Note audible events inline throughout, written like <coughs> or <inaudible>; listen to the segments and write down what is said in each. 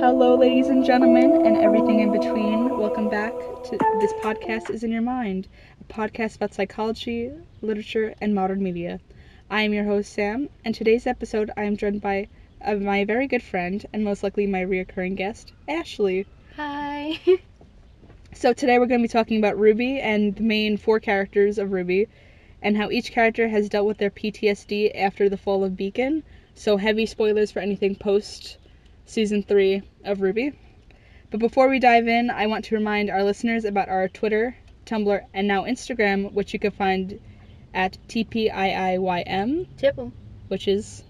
Hello, ladies and gentlemen, and everything in between. Welcome back to This Podcast is in Your Mind, a podcast about psychology, literature, and modern media. I am your host, Sam, and today's episode I am joined by uh, my very good friend and most likely my reoccurring guest, Ashley. Hi. <laughs> So, today we're going to be talking about RWBY and the main four characters of RWBY, and how each character has dealt with their PTSD after the fall of Beacon. So, heavy spoilers for anything post season three of RWBY. But before we dive in, I want to remind our listeners about our Twitter, Tumblr, and now Instagram, which you can find at TPIIYM, Tip 'em. which is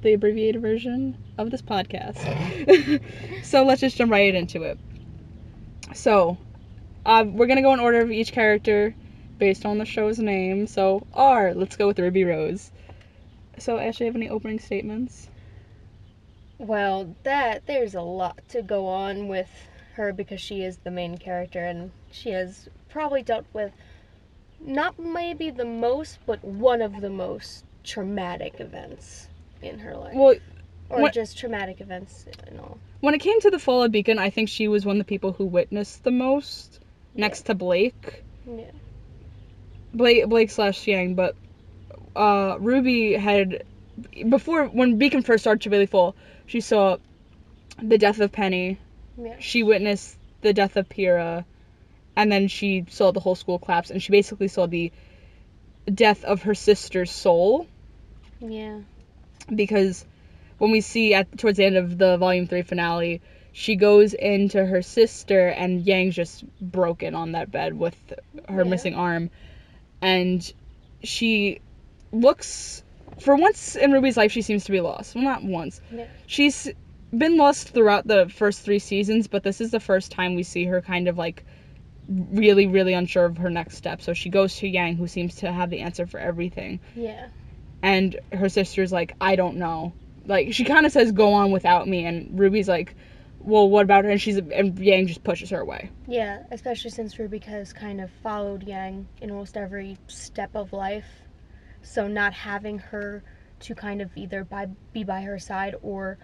the abbreviated version of this podcast. <laughs> so let's just jump right into it. So, uh, we're gonna go in order of each character based on the show's name. So, R, let's go with Ruby Rose. So, Ashley, have any opening statements? Well, that there's a lot to go on with her because she is the main character and she has probably dealt with not maybe the most, but one of the most traumatic events in her life. Well, or just traumatic events in all. when it came to the fall of Beacon, I think she was one of the people who witnessed the most, next to Blake. Yeah. Blake, Blake slash Yang, but uh, Ruby had before when Beacon first started to really fall, she saw the death of Penny. Yeah. She witnessed the death of Pyrrha, and then she saw the whole school collapse, and she basically saw the death of her sister's soul Yeah. because when we see at towards the end of the volume three finale, she goes into her sister and Yang's just broken on that bed with her Yeah. missing arm, and she looks for once in Ruby's life she seems to be lost. Well, not once. Yeah. She's been lost throughout the first three seasons, but this is the first time we see her kind of like really, really unsure of her next step. So she goes to Yang, who seems to have the answer for everything Yeah. and her sister's like i don't know like she kind of says go on without me and ruby's like well what about her and she's and yang just pushes her away Yeah, especially since Ruby has kind of followed Yang in almost every step of life. So not having her to kind of either by, be by her side or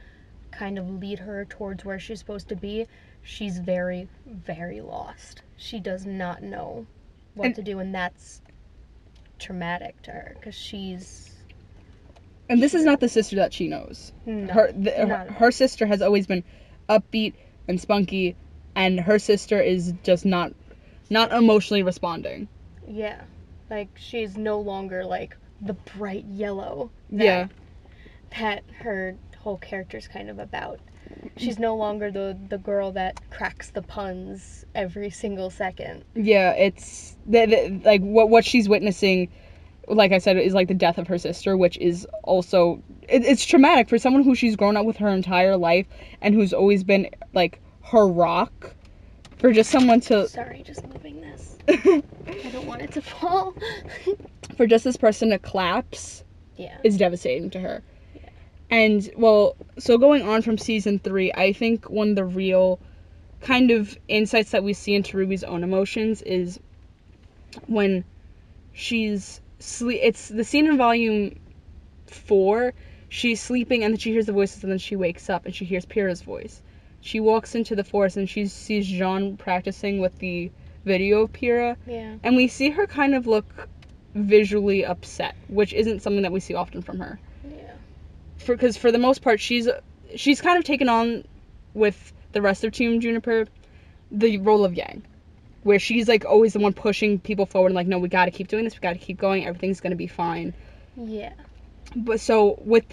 kind of lead her towards where she's supposed to be, she's very, very lost. She does not know what And- to do, and that's traumatic to her because she's and this is not the sister that she knows. No, her the, her, her sister has always been upbeat and spunky and her sister is just not not emotionally responding. Yeah, like she's no longer like the bright yellow. that yeah that her whole character's kind of about. She's no longer the the girl that cracks the puns every single second. yeah it's the, the, like what what she's witnessing like i said is like the death of her sister which is also it, it's traumatic for someone who she's grown up with her entire life and who's always been like her rock for just someone to Sorry, just moving this. <laughs> I don't want it to fall. <laughs> for just this person to collapse yeah. is devastating to her Yeah. and well so going on from season three i think one of the real kind of insights that we see into ruby's own emotions is when she's sleep it's the scene in volume four she's sleeping and then she hears the voices and then she wakes up and she hears Pyrrha's voice she walks into the forest and she sees Jaune practicing with the video of Pyrrha Yeah. and we see her kind of look visually upset which isn't something that we see often from her Yeah. for because for the most part she's she's kind of taken on with the rest of Team JNPR the role of Yang, where she's like always the one pushing people forward and like no we got to keep doing this we got to keep going everything's gonna be fine. Yeah. But so with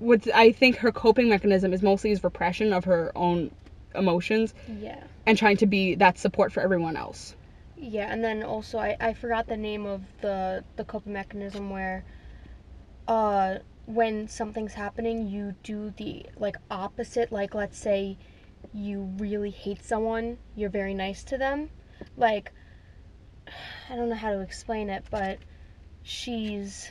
with I think her coping mechanism is mostly is repression of her own emotions Yeah. and trying to be that support for everyone else. Yeah, and then also I, I forgot the name of the the coping mechanism where uh when something's happening you do the like opposite like let's say you really hate someone you're very nice to them like <sighs> i don't know how to explain it but she's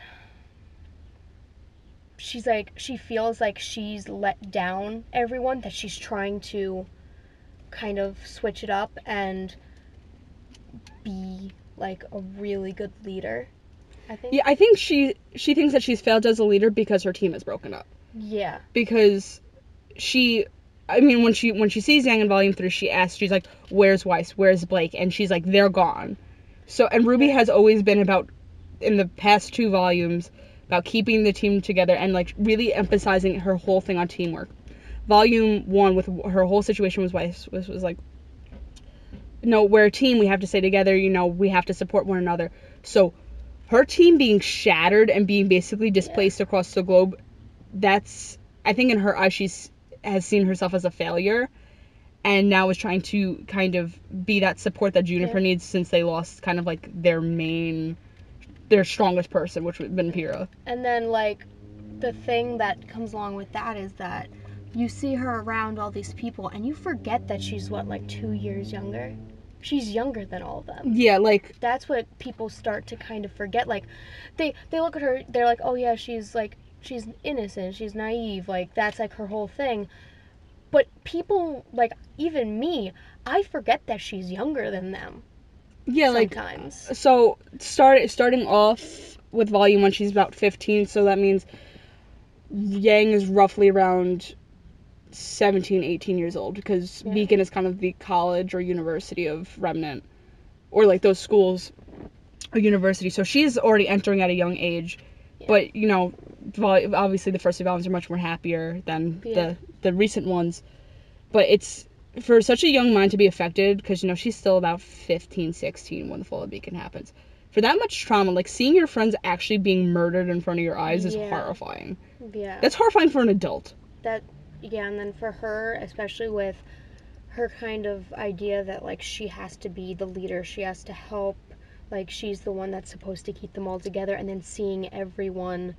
she's like she feels like she's let down everyone that she's trying to kind of switch it up and be like a really good leader I think. Yeah, I think she she thinks that she's failed as a leader because her team is broken up. Yeah. Because she I mean, when she when she sees Yang in Volume Three, she asks, she's like, "Where's Weiss? Where's Blake?" And she's like, "They're gone." So, and Ruby has always been about in the past two volumes about keeping the team together and like really emphasizing her whole thing on teamwork. Volume one with her whole situation was Weiss was, was like, no, we're a team. We have to stay together. You know, we have to support one another. So, her team being shattered and being basically displaced across the globe, that's I think in her eyes she's has seen herself as a failure, and now is trying to kind of be that support that JNPR Yeah. needs since they lost kind of like their main, their strongest person, which would have been Pyrrha. And then like the thing that comes along with that is that you see her around all these people and you forget that she's what like 2 years younger. She's younger than all of them. Yeah, like That's what people start to kind of forget like they they look at her they're like, "Oh yeah, she's like she's innocent, she's naive." Like that's like her whole thing. But people like even me, I forget that she's younger than them yeah, like sometimes. so start starting off with volume when she's about 15 so that means yang is roughly around 17 18 years old because Yeah. beacon is kind of the college or university of remnant or like those schools or university so she's already entering at a young age Yeah. but you know obviously the first two volumes are much more happier than Yeah. the the recent ones but it's for such a young mind to be affected because you know she's still about 15 16 when the fall of beacon happens for that much trauma like seeing your friends actually being murdered in front of your eyes is Yeah. horrifying Yeah. that's horrifying for an adult that yeah and then for her especially with her kind of idea that like she has to be the leader she has to help like she's the one that's supposed to keep them all together and then seeing everyone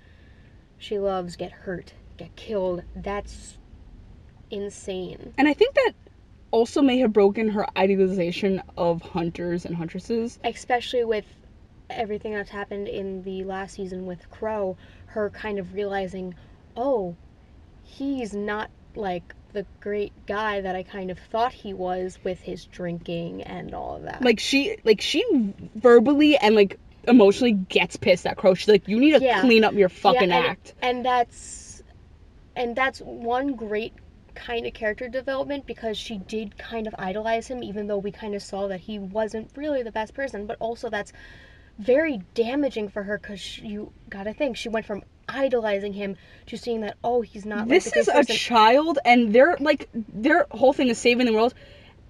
she loves get hurt get killed that's insane and i think that also may have broken her idealization of hunters and huntresses. Especially with everything that's happened in the last season with Qrow her kind of realizing oh he's not like the great guy that i kind of thought he was with his drinking and all of that. Like she like she verbally and like emotionally gets pissed at Qrow. She's like you need to Yeah. clean up your fucking and, act. and that's and that's one great kind of character development because she did kind of idolize him even though we kind of saw that he wasn't really the best person but also that's very damaging for her because you gotta think she went from idolizing him to seeing that oh he's not this like the is good a person. child and they're like their whole thing is saving the world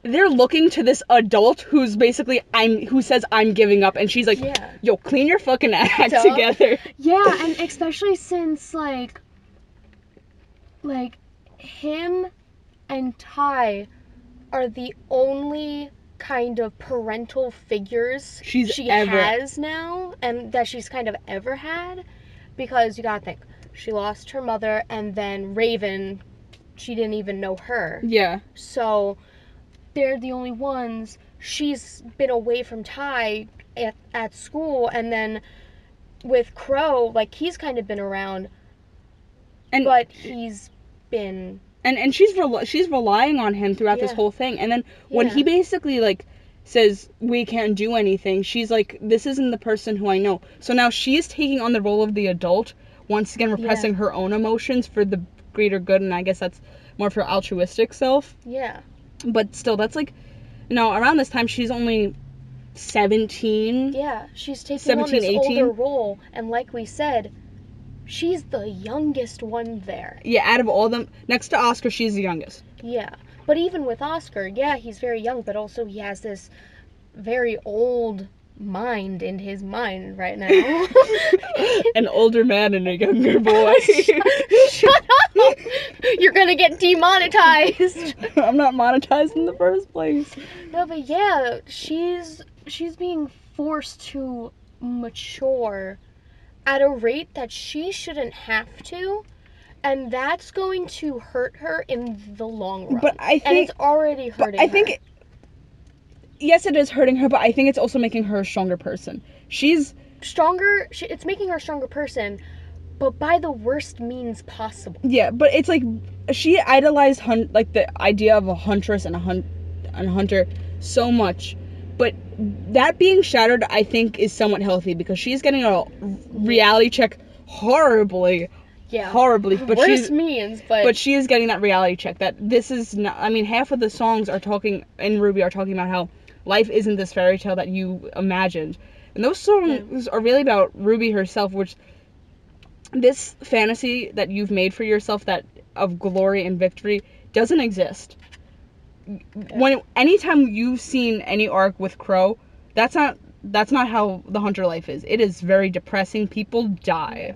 they're looking to this adult who's basically i'm who says i'm giving up and she's like Yeah. yo clean your fucking <laughs> act Duh. together Yeah, and especially since like like him and Tai are the only kind of parental figures She's she ever- has now and that she's kind of ever had because you got to think she lost her mother and then Raven she didn't even know her. yeah So they're the only ones. She's been away from Tai at, at school, and then with Qrow, like he's kind of been around, and but he's been and and she's she's relying on him throughout this whole thing. And then when Yeah. he basically like says we can't do anything she's like this isn't the person who i know. So now she is taking on the role of the adult once again repressing her own emotions for the greater good and i guess that's more for altruistic self. Yeah. But still that's like know around this time she's only 17 yeah she's taking on 17, this 18? older role, and like we said, she's the youngest one there. yeah out of all them next to oscar she's the youngest Yeah, but even with Oscar, yeah, he's very young, but also he has this very old mind in his mind right now. <laughs> an older man and a younger <laughs> boy Shut up! You're gonna get demonetized. <laughs> i'm not monetized in the first place no, but yeah, she's she's being forced to mature at a rate that she shouldn't have to, and that's going to hurt her in the long run. But I and think- it's already hurting. I think, her. yes, it is hurting her, but I think it's also making her a stronger person. She's stronger. She, it's making her a stronger person, but by the worst means possible. yeah, but it's like she idolized hunt like the idea of a huntress and a hunt and a hunter so much, but that being shattered, I think, is somewhat healthy because she's getting a reality check horribly Yeah. horribly, but Worst she's means, but, but she is getting that reality check. That this is not i mean half of the songs are talking in RWBY are talking about how life isn't this fairy tale that you imagined. And those songs are really about ruby herself which this fantasy that you've made for yourself that of glory and victory doesn't exist when anytime you've seen any arc with Qrow that's not that's not how the hunter life is. It is very depressing. People die.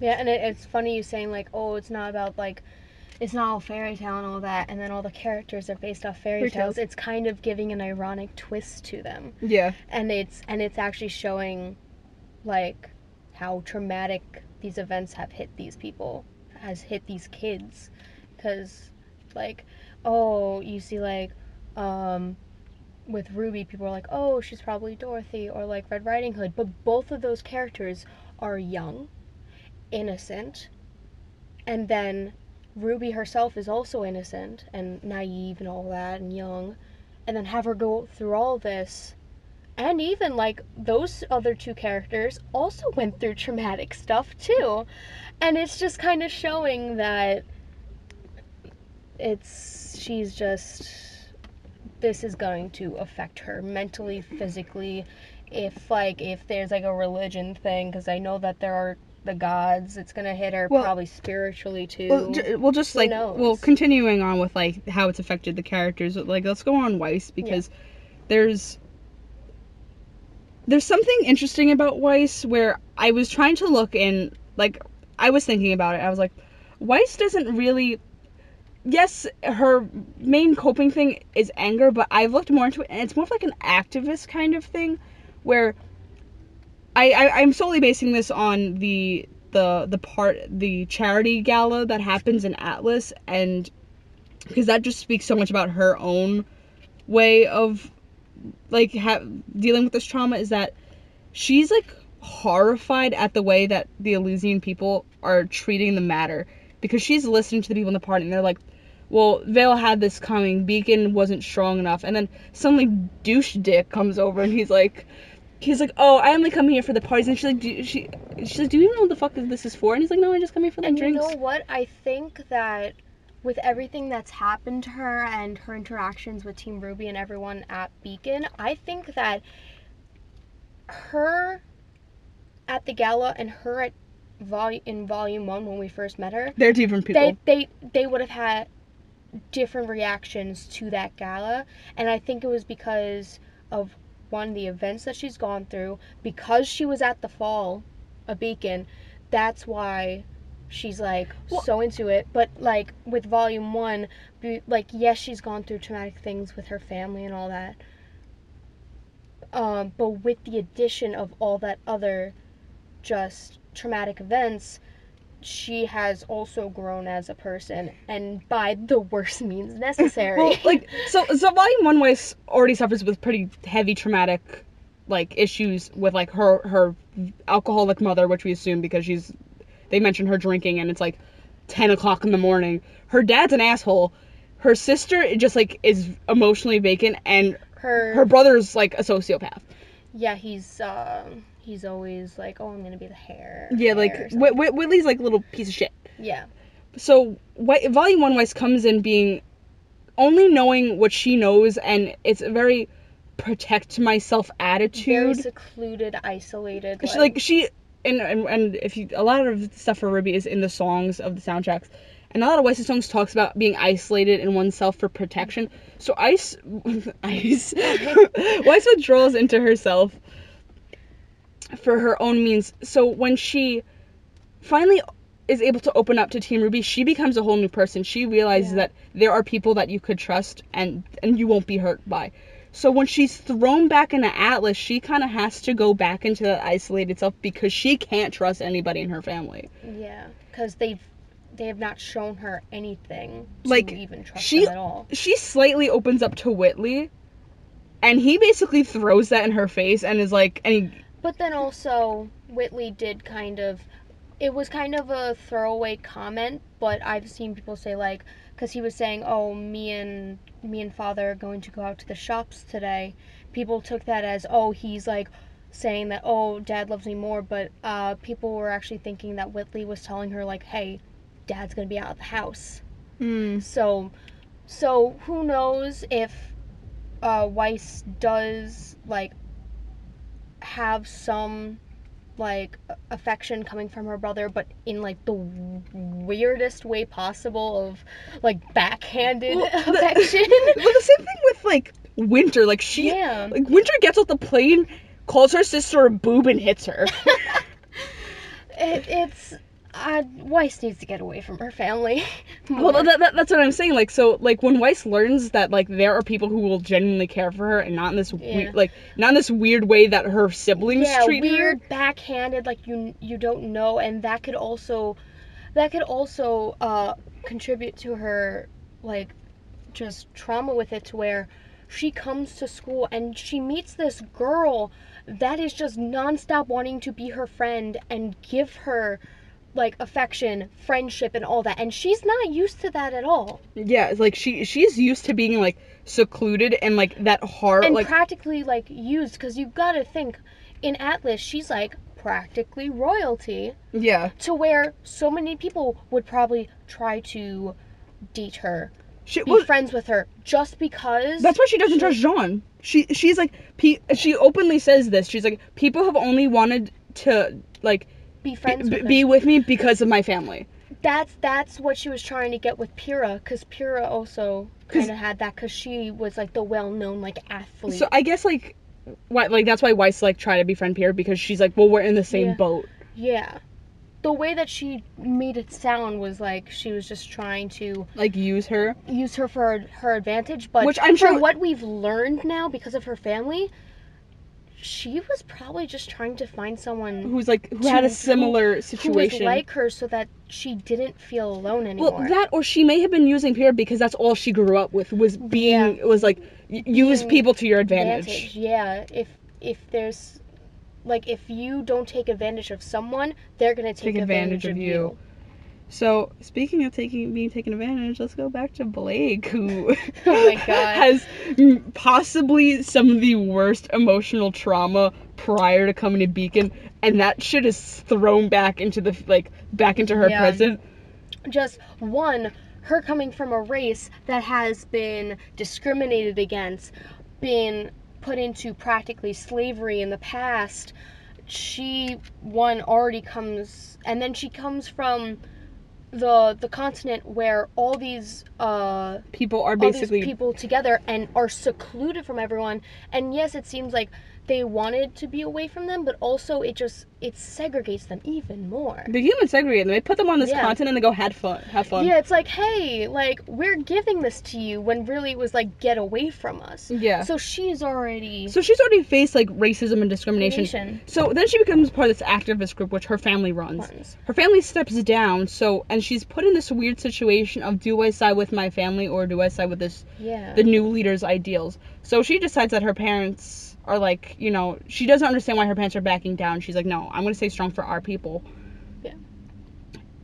Yeah, and it, it's funny you saying like, oh, it's not about like, it's not all fairy tale and all that, and then all the characters are based off fairy Fairy tales. tales. It's kind of giving an ironic twist to them, yeah. And it's and it's actually showing, like, how traumatic these events have hit these people, has hit these kids, because, like, oh, you see like, um. With Ruby, people are like, "Oh, she's probably Dorothy," or like Red Riding Hood. But both of those characters are young, innocent, and then Ruby herself is also innocent and naive and all that and young, and then have her go through all this. And even like those other two characters also went through traumatic stuff too. And it's just kind of showing that it's she's just this is going to affect her mentally, physically. If like if there's like a religion thing cuz I know that there are the gods, it's going to hit her Well- probably spiritually too. Well, j- well, just Who like well, knows? continuing on with like how it's affected the characters. Like, let's go on Weiss because there's there's something interesting about Weiss where I was trying to look in. Like, I was thinking about it. I was like, Weiss doesn't really. Yes, her main coping thing is anger, but I've looked more into it, and it's more of like an activist kind of thing, where I, I I'm solely basing this on the the the part the charity gala that happens in Atlas and because that just speaks so much about her own way of like ha- dealing with this trauma is that she's like horrified at the way that the Atlesian people are treating the matter because she's listening to the people in the party and they're like well Vale had this coming Beacon wasn't strong enough and then suddenly douche dick comes over and he's like he's like oh I only come here for the parties and she's like do, she she's like do you even know what the fuck this is for? And he's like no I just come here for the and drinks. you know what? I think that with everything that's happened to her and her interactions with Team Ruby and everyone at Beacon, I think that her at the gala and her at vol- in volume 1 when we first met her, they're different people. they they they would have had different reactions to that gala. And i think it was because of one the events that she's gone through. Because she was at the fall a beacon that's why she's like Well- so into it. But like with volume 1 be, like yes she's gone through traumatic things with her family and all that. Um but with the addition of all that other just traumatic events she has also grown as a person and by the worst means necessary. Well, like so, so volume one Weiss already suffers with pretty heavy traumatic, like issues with like her her alcoholic mother, which we assume because she's, they mention her drinking and it's like, ten o'clock in the morning. Her dad's an asshole. Her sister just like is emotionally vacant, and her, her brother's like a sociopath. yeah, he's um he's always like, oh, I'm gonna be the heir. Yeah, heir like something. Whitley's like a little piece of shit. yeah, so Wei- volume one Weiss comes in being only knowing what she knows and it's a very protect myself attitude. very secluded, isolated. she, like she and, and and if you a lot of stuff for ruby is in the songs of the soundtracks and a lot of Weiss's songs talks about being isolated in oneself for protection so ice <laughs> ice <laughs> <laughs> Weiss withdraws into herself for her own means so when she finally is able to open up to Team Ruby, she becomes a whole new person. She realizes Yeah. that there are people that you could trust and and you won't be hurt by. So when she's thrown back into Atlas, she kind of has to go back into that isolated self because she can't trust anybody in her family. yeah, because they've they have not shown her anything to Like, even trust she- them at all. She slightly opens up to Whitley, and he basically throws that in her face and is like, and he, But then also, Whitley did kind of. It was kind of a throwaway comment, but I've seen people say like, because he was saying, "Oh, me and me and father are going to go out to the shops today." People took that as, "Oh, he's like, saying that oh dad loves me more but uh, people were actually thinking that whitley was telling her like hey dad's gonna be out of the house Mm. so so who knows if uh, weiss does like have some like affection coming from her brother but in like the w- weirdest way possible of like backhanded Well, the- affection <laughs> But the same thing with like Winter. Like she, yeah like Winter gets off the plane, calls her sister a boob, and hits her. <laughs> it, it's uh, Weiss needs to get away from her family. <laughs> well, that, that, that's what I'm saying. Like, so like when Weiss learns that like there are people who will genuinely care for her, and not in this Yeah. weird, like not in this weird way that her siblings yeah, treat weird her. Weird, backhanded, like you you don't know, and that could also that could also uh, contribute to her like just trauma with it, to where she comes to school and she meets this girl that is just nonstop wanting to be her friend and give her like affection, friendship, and all that, and she's not used to that at all. Yeah, it's like she she's used to being like secluded and like that hard and like practically like used because you've got to think in atlas she's like practically royalty yeah. to where so many people would probably try to date her She be well, friends with her just because That's why she doesn't trust Jaune. She she's like pe- she openly says this. She's like people have only wanted to like be be, friends with be with me because of my family. that's that's what she was trying to get with pyrrha because pyrrha also kind of had that because she was like the well-known like athlete So I guess like why like that's why Weiss like try to befriend Pyrrha because she's like well we're in the same Yeah. boat. yeah the way that she made it sound was like she was just trying to Like use her. use her for her advantage, but Which I'm from sure- what we've learned now because of her family, she was probably just trying to find someone Who's like who To- had a who- situation who was like her so that she didn't feel alone anymore. well, that or she may have been using Pyrrha because that's all she grew up with was being was like use Being people to your advantage. Yeah, if if there's like if you don't take advantage of someone, they're gonna take, Take advantage of you. So speaking of taking being taken advantage, let's go back to Blake, who <laughs> Oh my <laughs> has possibly some of the worst emotional trauma prior to coming to Beacon, and that shit is thrown back into the like back into her Yeah. present. just one her coming from a race that has been discriminated against been put into practically slavery in the past she one already comes and then she comes from the the continent where all these uh People are all basically these people together and are secluded from everyone. And yes it seems like they wanted to be away from them but also it just it segregates them even more the human segregate them. They put them on this Yeah. continent and they go had fun, have fun. Yeah, it's like, hey, like we're giving this to you when really it was like get away from us. Yeah. So she's already So she's already faced like racism and discrimination. Nation So then she becomes part of this activist group, which her family runs. ones. her family steps down so and she's put in this weird situation of do i side with my family or do i side with this Yeah. the new leader's ideals so she decides that her parents are like you know she doesn't understand why her parents are backing down. She's like no i'm going to stay strong for our people. Yeah.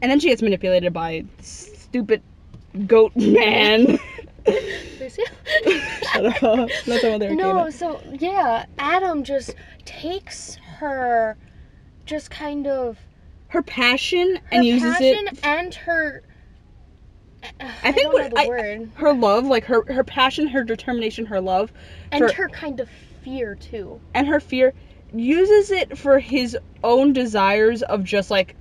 and then she gets manipulated by stupid goat <laughs> man. Shut up. That's all there no, so yeah, Adam just takes her just kind of her passion her and uses passion it and her I, think don't what- I- word. her love like her her passion her determination her love And her kind of fear too. and her fear uses it for his own desires of just like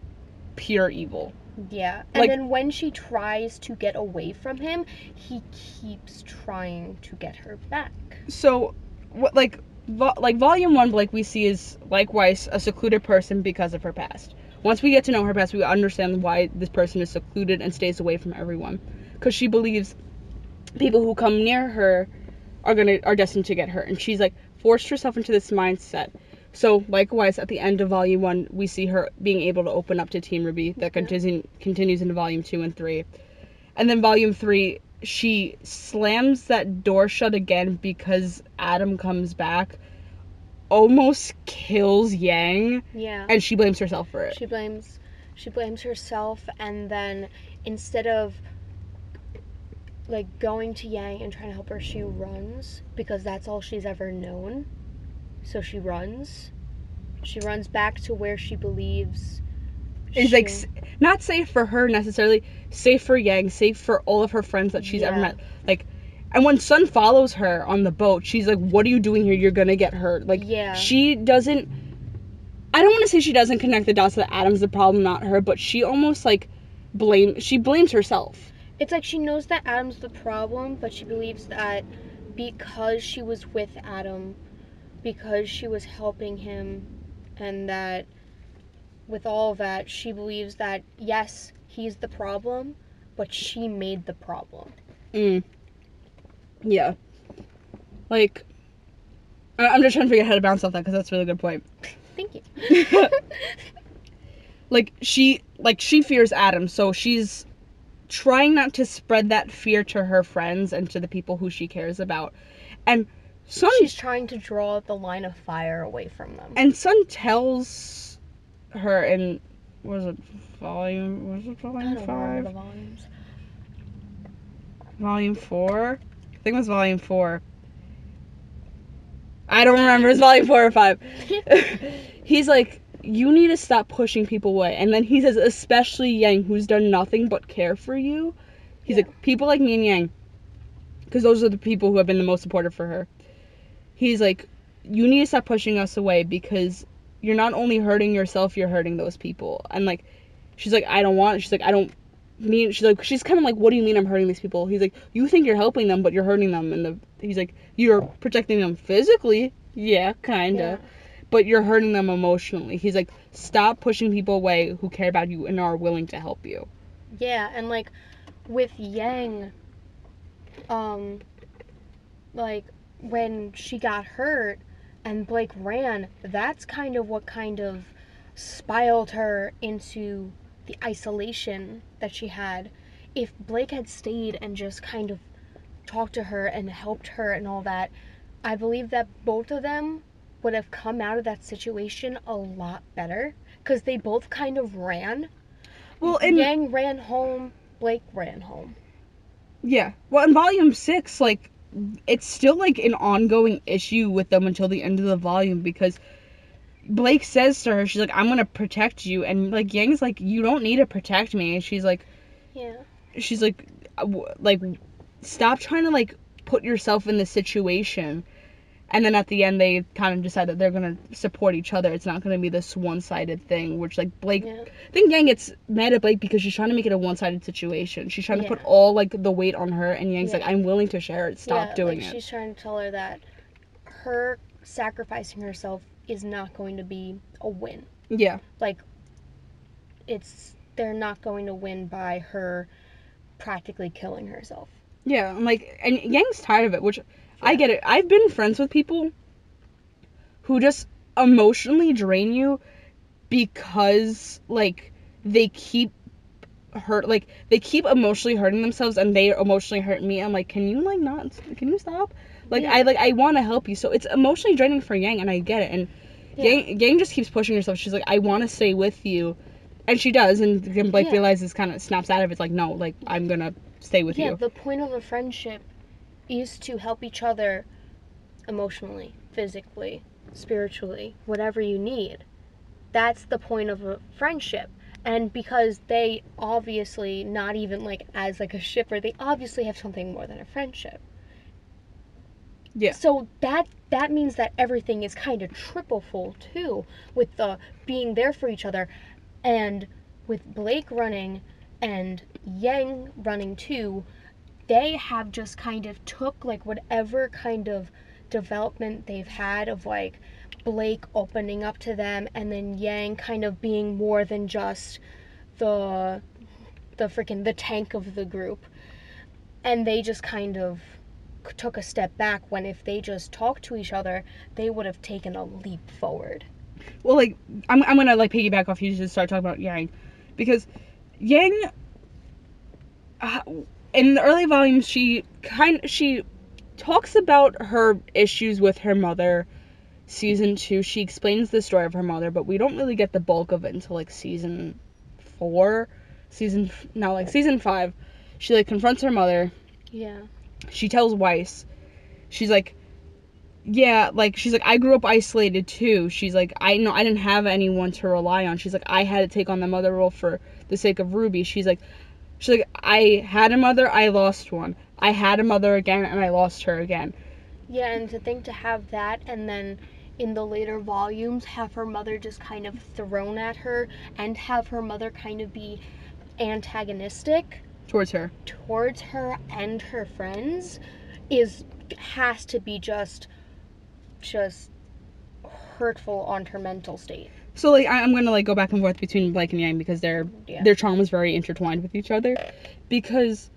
pure evil. Yeah. And Like- then when she tries to get away from him, he keeps trying to get her back. So, what like vo- like volume one, like we see is likewise a secluded person because of her past. Once we get to know her past, we understand why this person is secluded and stays away from everyone, because she believes people who come near her are gonna are destined to get hurt, and she's like forced herself into this mindset. So likewise, at the end of volume one, we see her being able to open up to Team Ruby. That continues continues into volume two and three, and then volume three, she slams that door shut again because Adam comes back, almost kills Yang, Yeah. and she blames herself for it. She blames she blames herself and then instead of like going to Yang and trying to help her, she runs because that's all she's ever known. So she runs She runs back to where she believes. Is like she- s- not safe for her necessarily, safe for Yang, safe for all of her friends that she's ever met. Like, and when Sun follows her on the boat, she's like, "What are you doing here? You're gonna get hurt." Like, Yeah. she doesn't. I don't want to say she doesn't connect the dots that Adam's the problem, not her, but she almost like blame. She blames herself. It's like she knows that Adam's the problem, but she believes that because she was with Adam, because she was helping him, and that with all of that, she believes that yes, he's the problem, but she made the problem. Mm. Yeah. Like, I- I'm just trying to figure out how to bounce off that because that's a really good point. Thank you. <laughs> like she like she fears Adam, so she's trying not to spread that fear to her friends and to the people who she cares about. And Sun She's trying to draw the line of fire away from them. and Sun tells her in was it volume was it I volume don't remember the volumes. Volume four? I think it was volume four. I don't remember. It's volume four or five. <laughs> <laughs> He's like, you need to stop pushing people away. And then he says, especially Yang, who's done nothing but care for you. He's Yeah. like, people like me and Yang, because those are the people who have been the most supportive for her. He's like, you need to stop pushing us away because you're not only hurting yourself, you're hurting those people. And like, she's like, I don't want. She's like, I don't mean. She's like, she's kind of like, what do you mean I'm hurting these people? He's like, you think you're helping them, but you're hurting them. And the he's like, you're protecting them physically, yeah, kinda Yeah. But you're hurting them emotionally. He's like, stop pushing people away who care about you and are willing to help you. Yeah, and like with Yang, um, like when she got hurt and Blake ran, that's kind of what kind of spiraled her into the isolation that she had. If Blake had stayed and just kind of talked to her and helped her and all that, I believe that both of them would have come out of that situation a lot better because they both kind of ran Well, and Yang ran home, Blake ran home. yeah, well, in volume six, like, it's still like an ongoing issue with them until the end of the volume because Blake says to her, she's like, I'm gonna protect you, and like Yang's like, you don't need to protect me, and she's like, Yeah. she's like, "Uh, w- like, stop trying to like put yourself in the situation. And then at the end, they kind of decide that they're gonna support each other. It's not gonna be this one-sided thing, which like Blake Yeah. I think Yang gets mad at Blake because she's trying to make it a one-sided situation. She's trying to put all like the weight on her, and Yang's Yeah. like, "I'm willing to share it. Stop yeah, doing like, it." She's trying to tell her that her sacrificing herself is not going to be a win. Yeah, Like it's they're not going to win by her practically killing herself. yeah. I'm like, and Yang's tired of it, which I get it. I've been friends with people who just emotionally drain you because like they keep hurt like they keep emotionally hurting themselves and they emotionally hurt me i'm like can you like not can you stop like Yeah. i like i want to help you so it's emotionally draining for yang and i get it and Yeah. yang, yang just keeps pushing herself she's like i want to stay with you and she does and blake Yeah. realizes kind of snaps out of it it's like no like i'm gonna stay with yeah, you the point of a friendship is to help each other emotionally, physically, spiritually, whatever you need. That's the point of a friendship. And because they obviously not even like as like a shipper, they obviously have something more than a friendship. Yeah. So that that means that everything is kind of triple full too, with the being there for each other, and with Blake running and Yang running too, they have just kind of took like whatever kind of development they've had of like Blake opening up to them and then Yang kind of being more than just the the freaking the tank of the group. And they just kind of took a step back when if they just talked to each other, they would have taken a leap forward. well like i'm, I'm gonna like piggyback off you to start talking about yang because yang uh, in the early volumes she kind she talks about her issues with her mother season two she explains the story of her mother but we don't really get the bulk of it until like season four season now like season five she like confronts her mother Yeah. she tells Weiss, she's like, yeah, like she's like I grew up isolated too. She's like I know I didn't have anyone to rely on. She's like I had to take on the mother role for the sake of Ruby. She's like she's like I had a mother, I lost one. I had a mother again and I lost her again. Yeah, and to think to have that and then in the later volumes have her mother just kind of thrown at her and have her mother kind of be antagonistic towards her. towards her and her friends is has to be just just hurtful on her mental state. So like I- I'm gonna like go back and forth between Blake and Yang because their Yeah. their trauma's very intertwined with each other. Because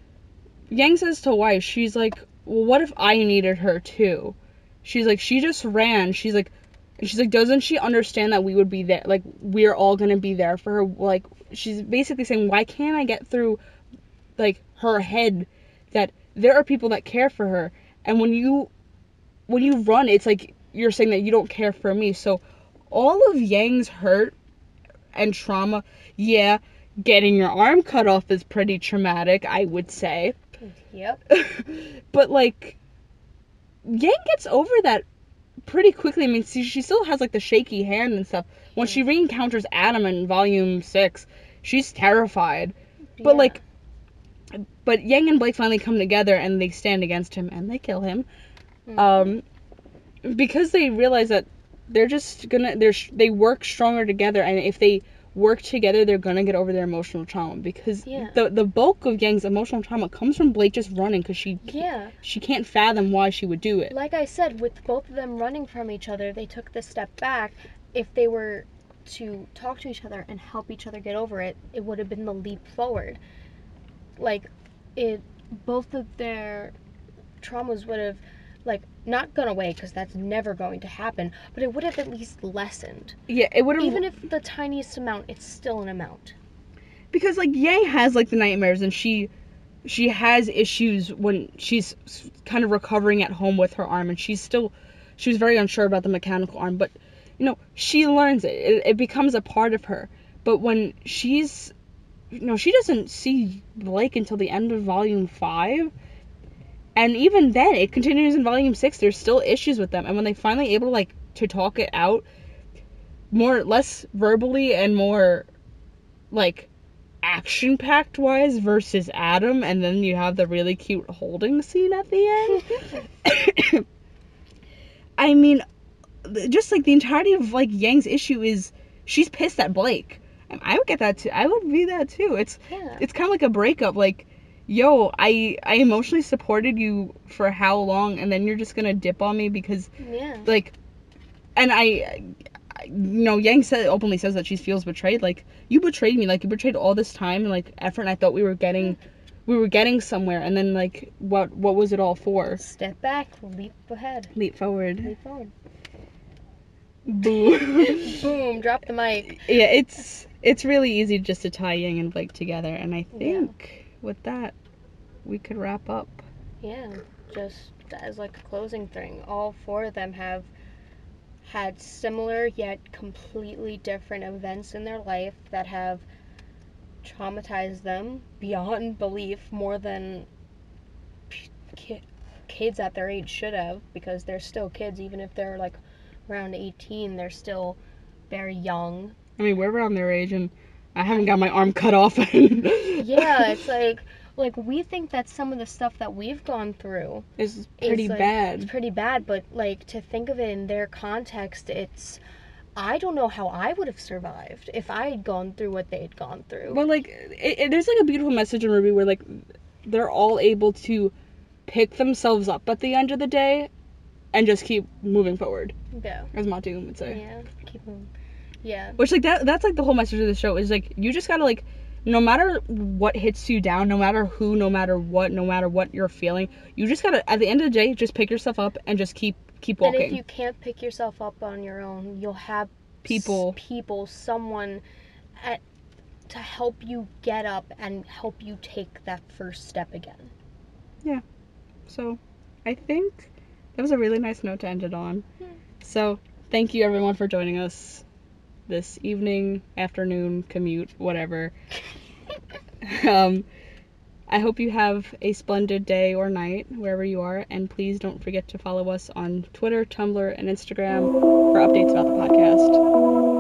Yang says to Weiss, she's like, well, what if I needed her too? She's like, she just ran. She's like, she's like, doesn't she understand that we would be there? Like we're all gonna be there for her. Like she's basically saying, why can't I get through, like her head, that there are people that care for her, and when you, when you run, it's like you're saying that you don't care for me. So all of Yang's hurt and trauma, yeah, getting your arm cut off is pretty traumatic, I would say. Yep. <laughs> but like Yang gets over that pretty quickly. I mean, she, she still has like the shaky hand and stuff. When she re-encounters Adam in volume 6, she's terrified. But Yeah. like but Yang and Blake finally come together and they stand against him and they kill him. Mhm. Um because they realize that they're just gonna they're they work stronger together and if they work together they're gonna get over their emotional trauma because Yeah. the the bulk of Yang's emotional trauma comes from Blake just running because she yeah. she can't fathom why she would do it. Like I said, with both of them running from each other, they took the step back. If they were to talk to each other and help each other get over it, it would have been the leap forward. Like it both of their traumas would have like not gone away because that's never going to happen, but it would have at least lessened. Yeah, it would have Even if the tiniest amount, it's still an amount. because like Yang has like the nightmares and she she has issues when she's kind of recovering at home with her arm and she's still she was very unsure about the mechanical arm but you know she learns it. it it becomes a part of her but when she's you know she doesn't see Blake until the end of volume 5 and even then it continues in volume 6 there's still issues with them and when they finally able to like to talk it out more less verbally and more like action packed wise versus Adam, and then you have the really cute holding scene at the end. <coughs> I mean, just like the entirety of like Yang's issue is she's pissed at Blake. I would get that too. I would be that too. It's Yeah. it's kind of like a breakup. Like, yo, I I emotionally supported you for how long, and then you're just gonna dip on me because Yeah. like and I, you know Yang said openly says that she feels betrayed. Like you betrayed me. Like you betrayed all this time and like effort and I thought we were getting we were getting somewhere. And then like what what was it all for? Step back, leap ahead, leap forward. Leap forward. boo <laughs> Boom, drop the mic. yeah it's it's really easy just to tie Yang and Blake together and I think with that we could wrap up. Yeah, just as like a closing thing, all four of them have had similar yet completely different events in their life that have traumatized them beyond belief more than ki- kids at their age should have because they're still kids even if they're like around 18 they're still very young. I mean we're around their age and I haven't got my arm cut off <laughs> yeah it's like like we think that some of the stuff that we've gone through is pretty like- bad It's pretty bad, but like to think of it in their context, it's I don't know how I would have survived if I had gone through what they had gone through. But like, it, it, there's like a beautiful message in RWBY where like they're all able to pick themselves up at the end of the day, and just keep moving forward, yeah. as Matu would say. Yeah. Keep moving. Yeah. Which like that that's like the whole message of the show is like you just gotta like no matter what hits you down, no matter who, no matter what, no matter what you're feeling, you just gotta at the end of the day just pick yourself up and just keep keep walking. And if you can't pick yourself up on your own, you'll have s- People. people, someone at to help you get up and help you take that first step again. Yeah. So I think that was a really nice note to end it on. Yeah. So thank you everyone for joining us this evening, afternoon, commute, whatever. <laughs> um, I hope you have a splendid day or night wherever you are, and please don't forget to follow us on Twitter, Tumblr, and Instagram for updates about the podcast.